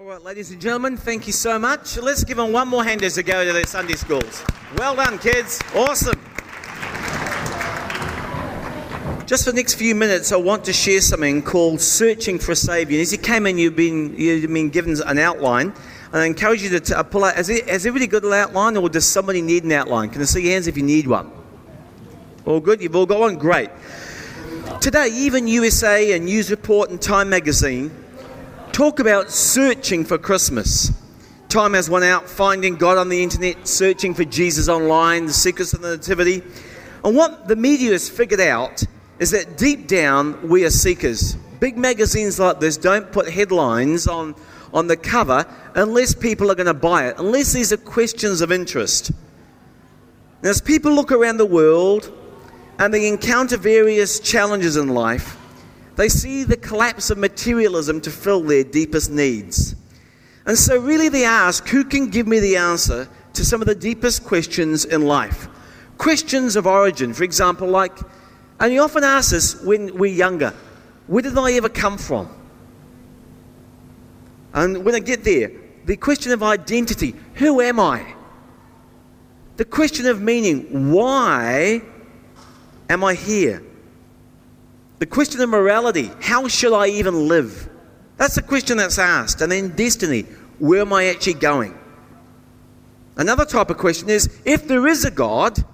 All right, ladies and gentlemen, thank you so much. Let's give them one more hand as they go to their Sunday schools. Well done, kids. Awesome. Just for the next few minutes, I want to share something called Searching for a Saviour. As you came in, you've been, you've been given an outline. And I encourage you to t- pull out. Has, has everybody got an outline, or does somebody need an outline? Can I see hands if you need one? All good? You've all got one? Great. Today, even USA and News Report and Time Magazine talk about searching for Christmas. Time has one out, finding God on the internet, searching for Jesus online, the secrets of the Nativity. And what the media has figured out is that deep down, we are seekers. Big magazines like this don't put headlines on, on the cover unless people are going to buy it, unless these are questions of interest. Now, as people look around the world and they encounter various challenges in life, they see the collapse of materialism to fill their deepest needs. And so, really, they ask who can give me the answer to some of the deepest questions in life? Questions of origin, for example, like, and you often ask us when we're younger, where did I ever come from? And when I get there, the question of identity, who am I? The question of meaning, why am I here? The question of morality, how should I even live? That's the question that's asked. And then destiny, where am I actually going? Another type of question is if there is a God,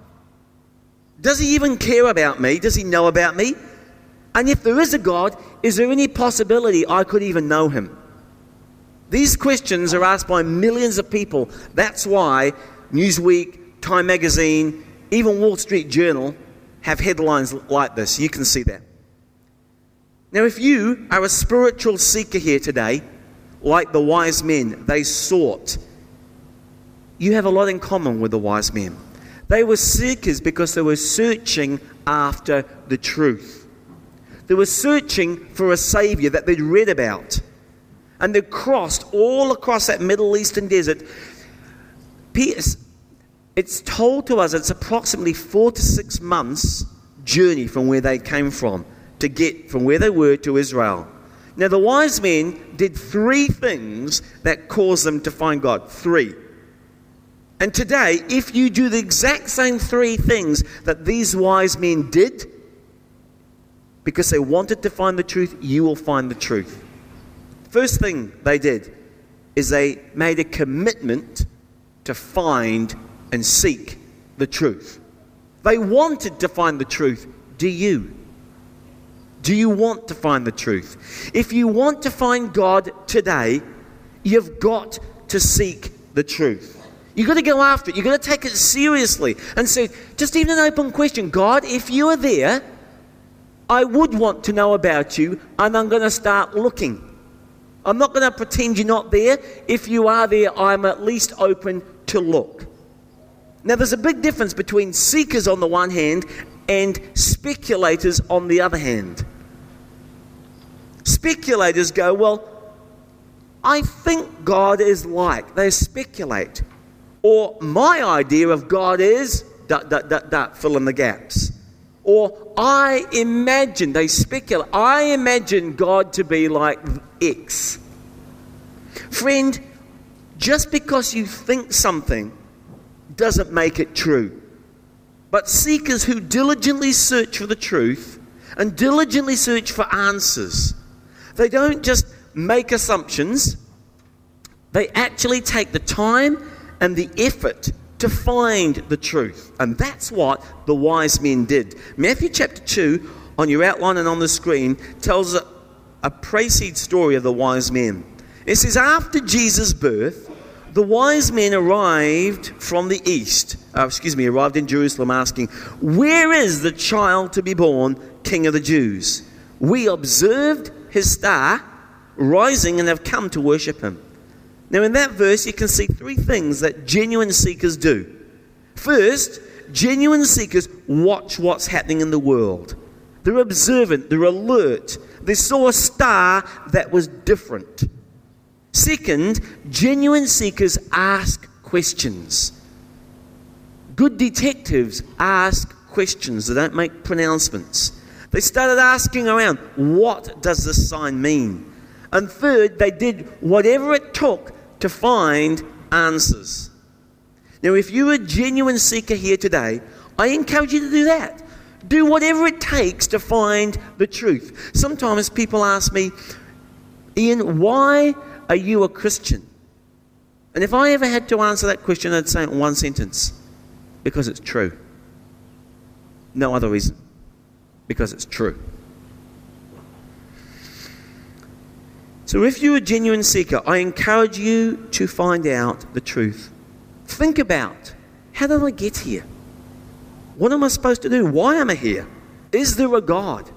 does he even care about me? Does he know about me? And if there is a God, is there any possibility I could even know him? These questions are asked by millions of people. That's why Newsweek, Time Magazine, even Wall Street Journal have headlines like this. You can see that. Now, if you are a spiritual seeker here today, like the wise men, they sought, you have a lot in common with the wise men. They were seekers because they were searching after the truth. They were searching for a Savior that they'd read about. And they crossed all across that Middle Eastern desert. It's told to us it's approximately four to six months' journey from where they came from to get from where they were to Israel. Now, the wise men did three things that caused them to find God. Three. And today, if you do the exact same three things that these wise men did, because they wanted to find the truth, you will find the truth. First thing they did is they made a commitment to find and seek the truth. They wanted to find the truth. Do you? Do you want to find the truth? If you want to find God today, you've got to seek the truth. You've got to go after it. You've got to take it seriously and say, just even an open question God, if you are there, I would want to know about you, and I'm going to start looking. I'm not going to pretend you're not there. If you are there, I'm at least open to look. Now, there's a big difference between seekers on the one hand and speculators on the other hand. Speculators go, Well, I think God is like. They speculate. Or my idea of God is, dot, dot, dot, dot, fill in the gaps. Or I imagine, they speculate, I imagine God to be like X. Friend, just because you think something doesn't make it true. But seekers who diligently search for the truth and diligently search for answers they don't just make assumptions, they actually take the time and the effort to find the truth. And that's what the wise men did. Matthew chapter 2, on your outline and on the screen, tells a, a precede story of the wise men. It says, After Jesus' birth, the wise men arrived from the east, uh, excuse me, arrived in Jerusalem asking, Where is the child to be born, King of the Jews? We observed his star rising and have come to worship him. Now, in that verse, you can see three things that genuine seekers do. First, genuine seekers watch what's happening in the world. They're observant, they're alert. They saw a star that was different. Second, genuine seekers ask questions. Good detectives ask questions, they don't make pronouncements. They started asking around, what does this sign mean? And third, they did whatever it took to find answers. Now, if you're a genuine seeker here today, I encourage you to do that. Do whatever it takes to find the truth. Sometimes people ask me, Ian, why are you a Christian? And if I ever had to answer that question, I'd say it in one sentence because it's true. No other reason. Because it's true. So, if you're a genuine seeker, I encourage you to find out the truth. Think about how did I get here? What am I supposed to do? Why am I here? Is there a God?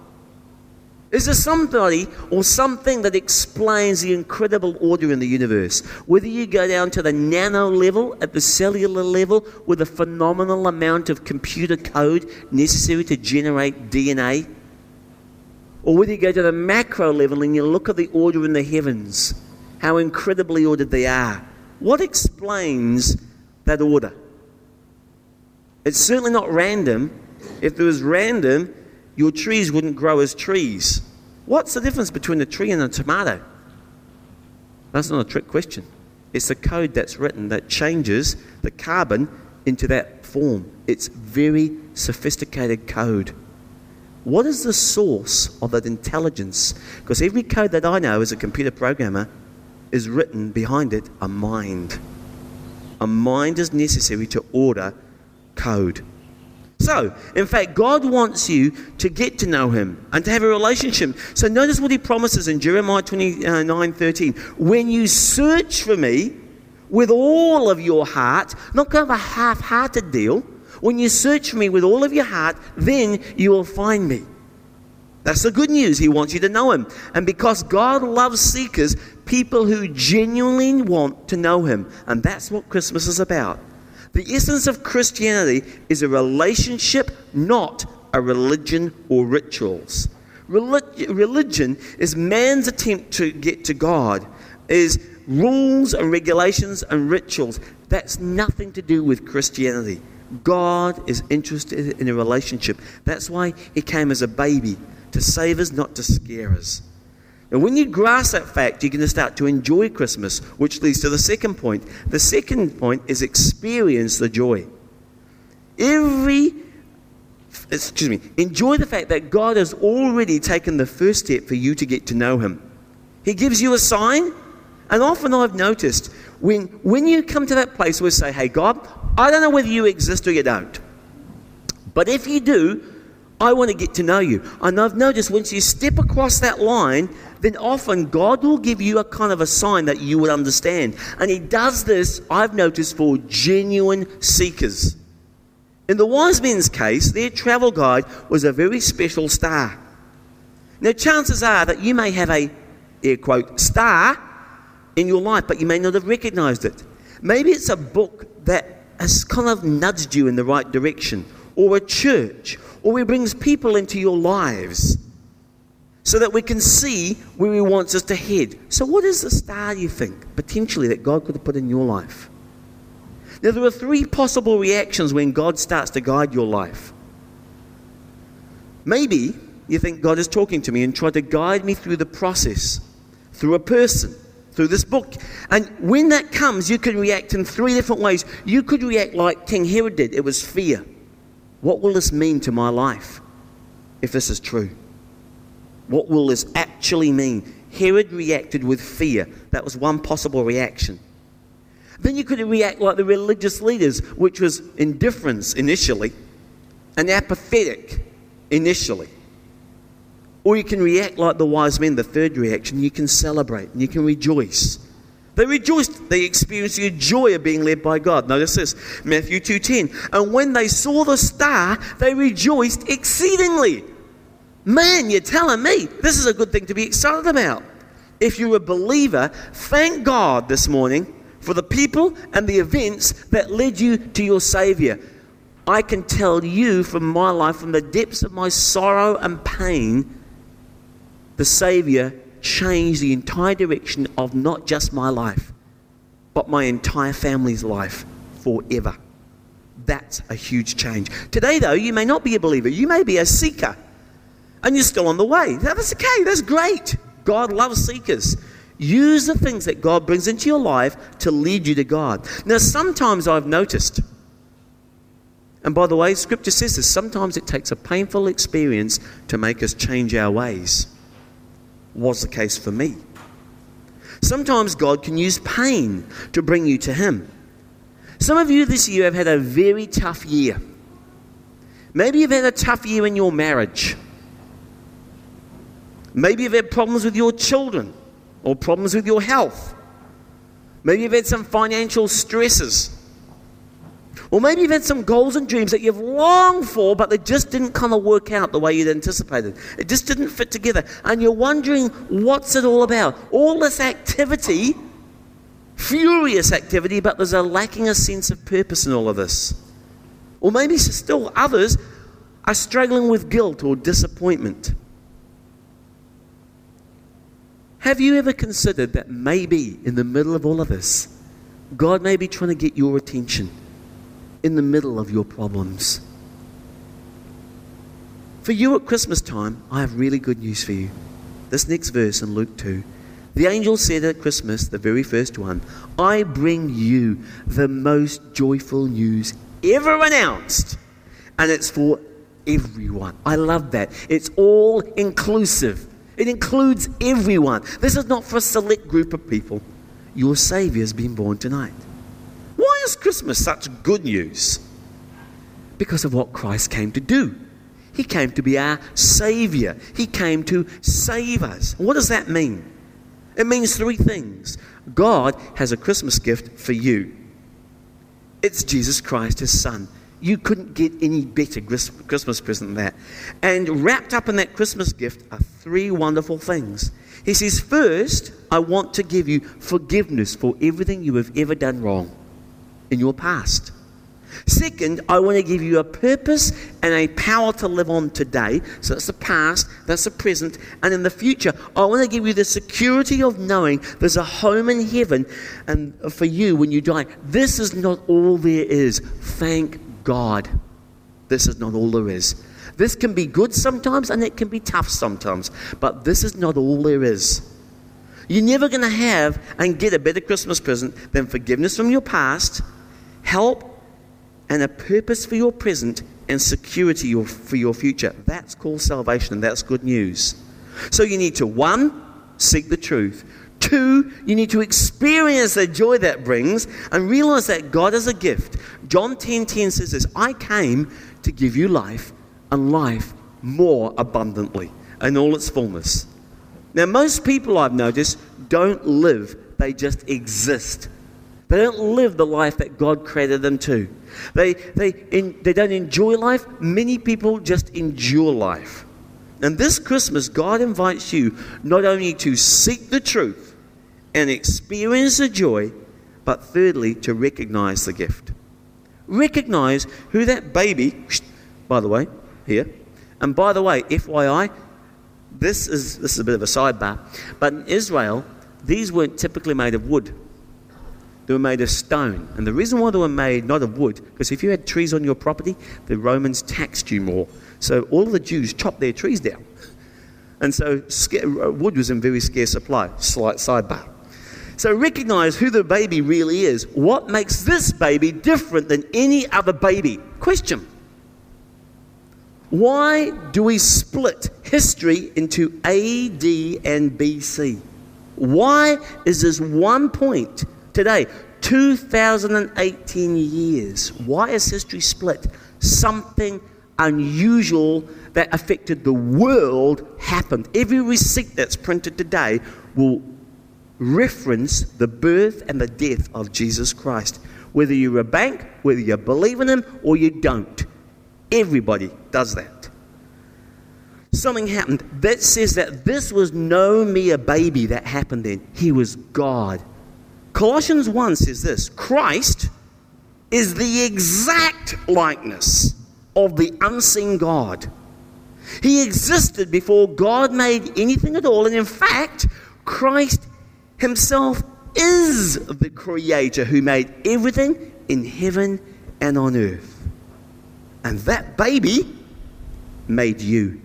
Is there somebody or something that explains the incredible order in the universe? Whether you go down to the nano level, at the cellular level, with a phenomenal amount of computer code necessary to generate DNA, or whether you go to the macro level and you look at the order in the heavens, how incredibly ordered they are. What explains that order? It's certainly not random. If it was random, your trees wouldn't grow as trees. What's the difference between a tree and a tomato? That's not a trick question. It's the code that's written that changes the carbon into that form. It's very sophisticated code. What is the source of that intelligence? Because every code that I know as a computer programmer is written behind it a mind. A mind is necessary to order code. So, in fact, God wants you to get to know Him and to have a relationship. So, notice what He promises in Jeremiah 29 13. When you search for me with all of your heart, not kind of a half hearted deal, when you search for me with all of your heart, then you will find me. That's the good news. He wants you to know Him. And because God loves seekers, people who genuinely want to know Him. And that's what Christmas is about. The essence of Christianity is a relationship, not a religion or rituals. Religion is man's attempt to get to God, is rules and regulations and rituals. That's nothing to do with Christianity. God is interested in a relationship. That's why He came as a baby to save us, not to scare us. And when you grasp that fact, you're going to start to enjoy Christmas, which leads to the second point. The second point is experience the joy. Every, excuse me, enjoy the fact that God has already taken the first step for you to get to know Him. He gives you a sign, and often I've noticed when, when you come to that place where you say, Hey, God, I don't know whether you exist or you don't. But if you do, I want to get to know you. And I've noticed once you step across that line, then often God will give you a kind of a sign that you would understand. And He does this, I've noticed, for genuine seekers. In the wise men's case, their travel guide was a very special star. Now, chances are that you may have a, air quote, star in your life, but you may not have recognized it. Maybe it's a book that has kind of nudged you in the right direction, or a church, or it brings people into your lives so that we can see where He wants us to head. So, what is the star you think potentially that God could have put in your life? Now, there are three possible reactions when God starts to guide your life. Maybe you think God is talking to me and trying to guide me through the process, through a person, through this book. And when that comes, you can react in three different ways. You could react like King Herod did it was fear. What will this mean to my life if this is true? What will this actually mean? Herod reacted with fear. That was one possible reaction. Then you could react like the religious leaders, which was indifference initially and apathetic initially. Or you can react like the wise men, the third reaction. You can celebrate and you can rejoice. They rejoiced. They experienced the joy of being led by God. Notice this, Matthew 2.10. And when they saw the star, they rejoiced exceedingly. Man, you're telling me this is a good thing to be excited about. If you're a believer, thank God this morning for the people and the events that led you to your Savior. I can tell you from my life, from the depths of my sorrow and pain, the Savior changed the entire direction of not just my life, but my entire family's life forever. That's a huge change. Today, though, you may not be a believer, you may be a seeker and you're still on the way. That's okay, that's great. God loves seekers. Use the things that God brings into your life to lead you to God. Now, sometimes I've noticed, and by the way, Scripture says this sometimes it takes a painful experience to make us change our ways. Was the case for me. Sometimes God can use pain to bring you to Him. Some of you this year have had a very tough year. Maybe you've had a tough year in your marriage. Maybe you've had problems with your children or problems with your health. Maybe you've had some financial stresses. Or maybe you've had some goals and dreams that you've longed for, but they just didn't kind of work out the way you'd anticipated. It just didn't fit together. And you're wondering, what's it all about? All this activity, furious activity, but there's a lacking a sense of purpose in all of this. Or maybe still others are struggling with guilt or disappointment. Have you ever considered that maybe in the middle of all of this, God may be trying to get your attention in the middle of your problems? For you at Christmas time, I have really good news for you. This next verse in Luke 2. The angel said at Christmas, the very first one, I bring you the most joyful news ever announced. And it's for everyone. I love that. It's all inclusive. It includes everyone. This is not for a select group of people. Your Savior has been born tonight. Is Christmas such good news? Because of what Christ came to do. He came to be our Savior, He came to save us. What does that mean? It means three things God has a Christmas gift for you, it's Jesus Christ, His Son. You couldn't get any better Christmas present than that. And wrapped up in that Christmas gift are three wonderful things. He says, First, I want to give you forgiveness for everything you have ever done wrong in your past. Second, I want to give you a purpose and a power to live on today. So that's the past, that's the present, and in the future, I want to give you the security of knowing there's a home in heaven and for you when you die. This is not all there is. Thank God. This is not all there is. This can be good sometimes and it can be tough sometimes, but this is not all there is. You're never going to have and get a better Christmas present than forgiveness from your past, help, and a purpose for your present and security for your future. That's called salvation, and that's good news. So you need to, one, seek the truth. Two, you need to experience the joy that brings and realize that God is a gift. John 10:10 10, 10 says this, I came to give you life and life more abundantly in all its fullness. Now, most people I've noticed don't live, they just exist. They don't live the life that God created them to. They, they, in, they don't enjoy life. Many people just endure life. And this Christmas, God invites you not only to seek the truth, and experience the joy, but thirdly, to recognize the gift. Recognize who that baby, by the way, here, and by the way, FYI, this is, this is a bit of a sidebar, but in Israel, these weren't typically made of wood. They were made of stone. And the reason why they were made not of wood, because if you had trees on your property, the Romans taxed you more. So all the Jews chopped their trees down. And so wood was in very scarce supply. Slight sidebar. So recognize who the baby really is. What makes this baby different than any other baby? Question. Why do we split history into AD and BC? Why is this one point today, 2018 years? Why is history split? Something unusual that affected the world happened. Every receipt that's printed today will reference the birth and the death of Jesus Christ. Whether you're a bank, whether you believe in Him or you don't, everybody does that. Something happened that says that this was no mere baby that happened then, He was God. Colossians 1 says this Christ is the exact likeness of the unseen God. He existed before God made anything at all, and in fact, Christ himself is the creator who made everything in heaven and on earth. And that baby made you.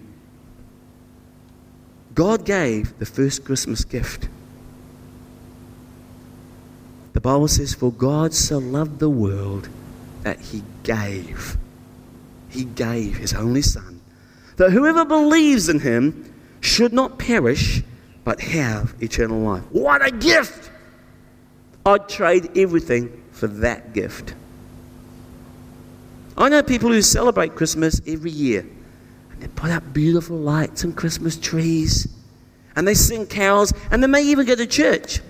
God gave the first Christmas gift. Bible says, For God so loved the world that he gave. He gave his only Son, that whoever believes in him should not perish, but have eternal life. What a gift! I'd trade everything for that gift. I know people who celebrate Christmas every year. And they put up beautiful lights and Christmas trees. And they sing carols. And they may even go to church.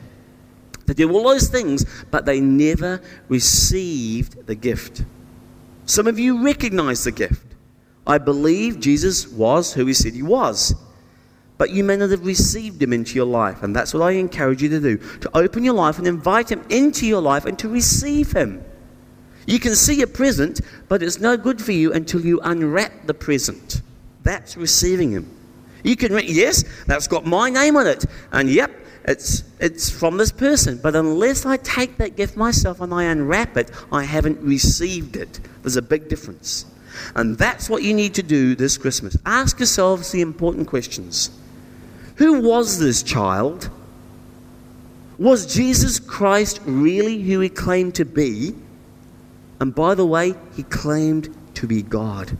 They do all those things, but they never received the gift. Some of you recognize the gift. I believe Jesus was who he said he was. But you may not have received him into your life. And that's what I encourage you to do to open your life and invite him into your life and to receive him. You can see a present, but it's no good for you until you unwrap the present. That's receiving him. You can, re- yes, that's got my name on it. And yep, it's, it's from this person. But unless I take that gift myself and I unwrap it, I haven't received it. There's a big difference. And that's what you need to do this Christmas. Ask yourselves the important questions Who was this child? Was Jesus Christ really who he claimed to be? And by the way, he claimed to be God.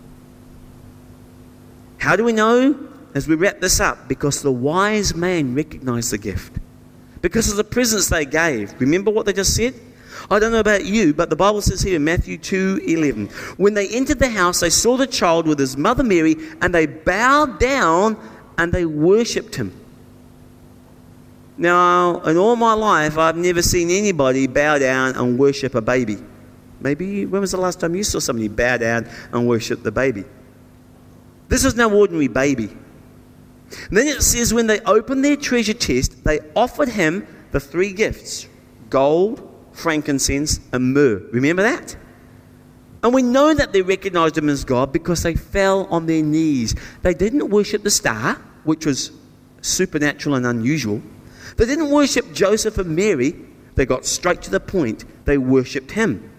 How do we know? As we wrap this up, because the wise man recognized the gift. Because of the presents they gave. Remember what they just said? I don't know about you, but the Bible says here in Matthew 2:11, when they entered the house, they saw the child with his mother Mary, and they bowed down and they worshipped him. Now, in all my life, I've never seen anybody bow down and worship a baby. Maybe when was the last time you saw somebody bow down and worship the baby? This is no ordinary baby. And then it says, when they opened their treasure chest, they offered him the three gifts gold, frankincense, and myrrh. Remember that? And we know that they recognized him as God because they fell on their knees. They didn't worship the star, which was supernatural and unusual. They didn't worship Joseph and Mary. They got straight to the point. They worshiped him.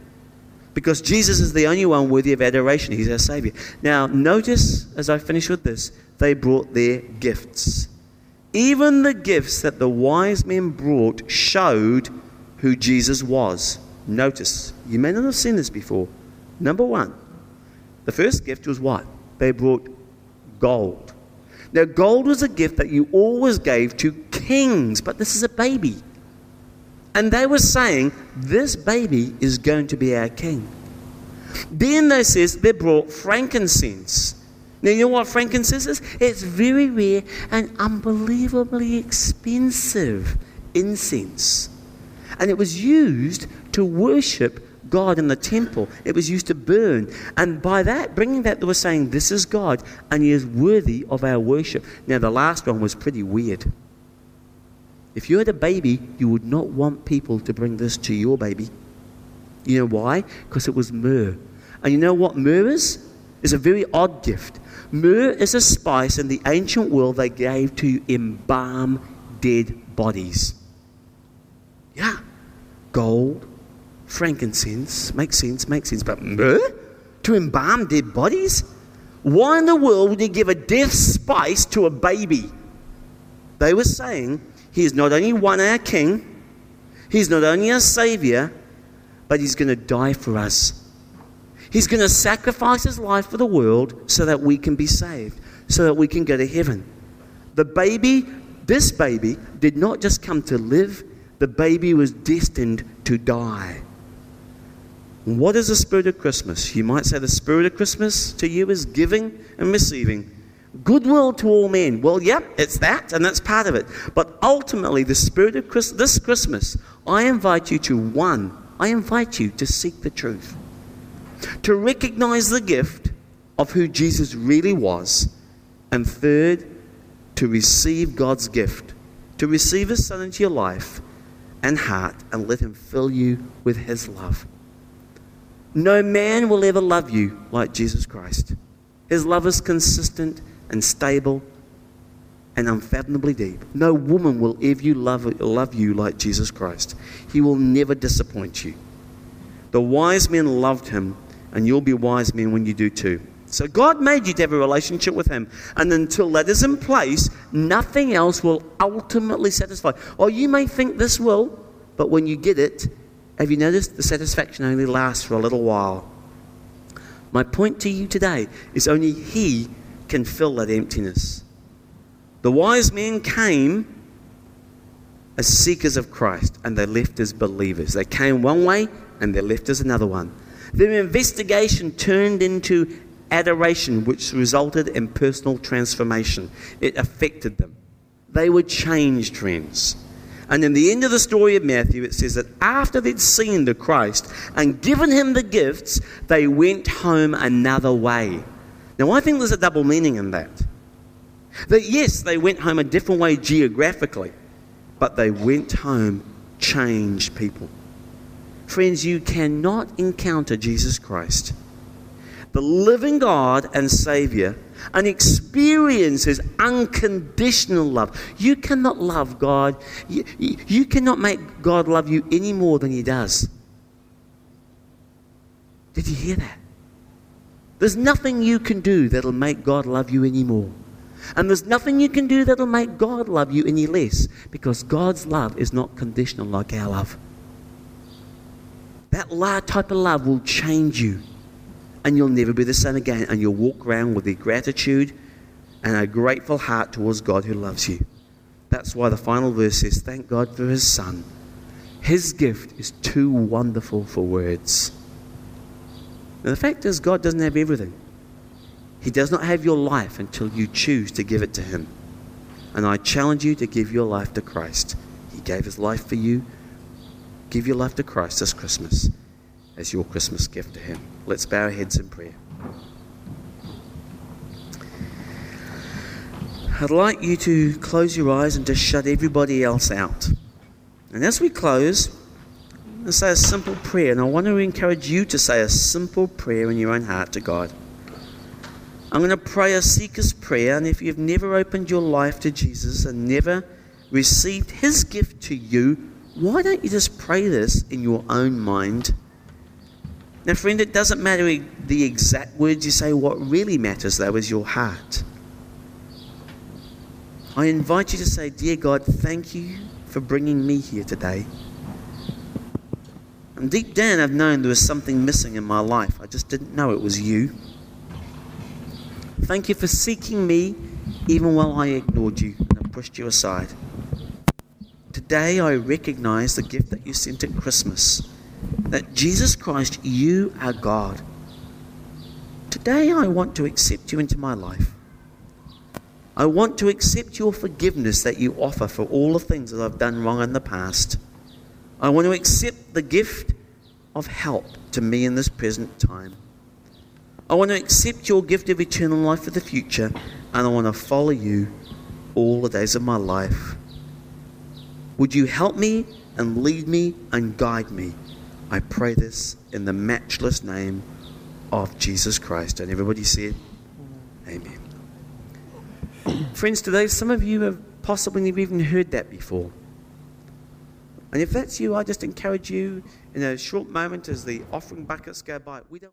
Because Jesus is the only one worthy of adoration. He's our Savior. Now, notice as I finish with this, they brought their gifts. Even the gifts that the wise men brought showed who Jesus was. Notice, you may not have seen this before. Number one, the first gift was what? They brought gold. Now, gold was a gift that you always gave to kings, but this is a baby. And they were saying, This baby is going to be our king. Then they says they brought frankincense. Now you know what frankincense is? It's very rare and unbelievably expensive incense. And it was used to worship God in the temple. It was used to burn. And by that, bringing that, they were saying, This is God, and He is worthy of our worship. Now, the last one was pretty weird. If you had a baby, you would not want people to bring this to your baby. You know why? Because it was myrrh. And you know what myrrh is? It's a very odd gift. Myrrh is a spice in the ancient world they gave to embalm dead bodies. Yeah. Gold, frankincense, makes sense, makes sense. But myrrh? To embalm dead bodies? Why in the world would you give a death spice to a baby? They were saying he is not only one our King, He's not only our Savior, but He's going to die for us. He's going to sacrifice His life for the world so that we can be saved, so that we can go to heaven. The baby, this baby, did not just come to live, the baby was destined to die. What is the spirit of Christmas? You might say the spirit of Christmas to you is giving and receiving. Goodwill to all men. Well, yep, it's that, and that's part of it. But ultimately, the spirit of Christ, this Christmas, I invite you to one, I invite you to seek the truth, to recognize the gift of who Jesus really was, and third, to receive God's gift, to receive His Son into your life and heart, and let Him fill you with His love. No man will ever love you like Jesus Christ. His love is consistent and stable and unfathomably deep. No woman will ever love, love you like Jesus Christ. He will never disappoint you. The wise men loved him, and you'll be wise men when you do too. So God made you to have a relationship with Him. And until that is in place, nothing else will ultimately satisfy. Or you may think this will, but when you get it, have you noticed the satisfaction only lasts for a little while? My point to you today is only He can fill that emptiness. The wise men came as seekers of Christ and they left as believers. They came one way and they left as another one. Their investigation turned into adoration, which resulted in personal transformation. It affected them. They were changed, friends. And in the end of the story of Matthew, it says that after they'd seen the Christ and given him the gifts, they went home another way. Now, I think there's a double meaning in that. That yes, they went home a different way geographically, but they went home changed people. Friends, you cannot encounter Jesus Christ, the living God and Savior, and experience His unconditional love. You cannot love God, you, you cannot make God love you any more than He does. Did you hear that? There's nothing you can do that'll make God love you any more. And there's nothing you can do that'll make God love you any less because God's love is not conditional like our love. That type of love will change you and you'll never be the same again. And you'll walk around with a gratitude and a grateful heart towards God who loves you. That's why the final verse says, Thank God for His Son. His gift is too wonderful for words. Now, the fact is, God doesn't have everything. He does not have your life until you choose to give it to Him. And I challenge you to give your life to Christ. He gave His life for you. Give your life to Christ this Christmas as your Christmas gift to Him. Let's bow our heads in prayer. I'd like you to close your eyes and just shut everybody else out. And as we close, let's say a simple prayer. And I want to encourage you to say a simple prayer in your own heart to God. I'm going to pray a seeker's prayer, and if you've never opened your life to Jesus and never received his gift to you, why don't you just pray this in your own mind? Now, friend, it doesn't matter the exact words you say. What really matters, though, is your heart. I invite you to say, Dear God, thank you for bringing me here today. And deep down, I've known there was something missing in my life. I just didn't know it was you. Thank you for seeking me even while I ignored you and pushed you aside. Today I recognize the gift that you sent at Christmas that Jesus Christ, you are God. Today I want to accept you into my life. I want to accept your forgiveness that you offer for all the things that I've done wrong in the past. I want to accept the gift of help to me in this present time. I want to accept your gift of eternal life for the future, and I want to follow you all the days of my life. Would you help me and lead me and guide me? I pray this in the matchless name of Jesus Christ. And everybody said, Amen. Friends, today some of you have possibly never even heard that before. And if that's you, I just encourage you in a short moment as the offering buckets go by. We don't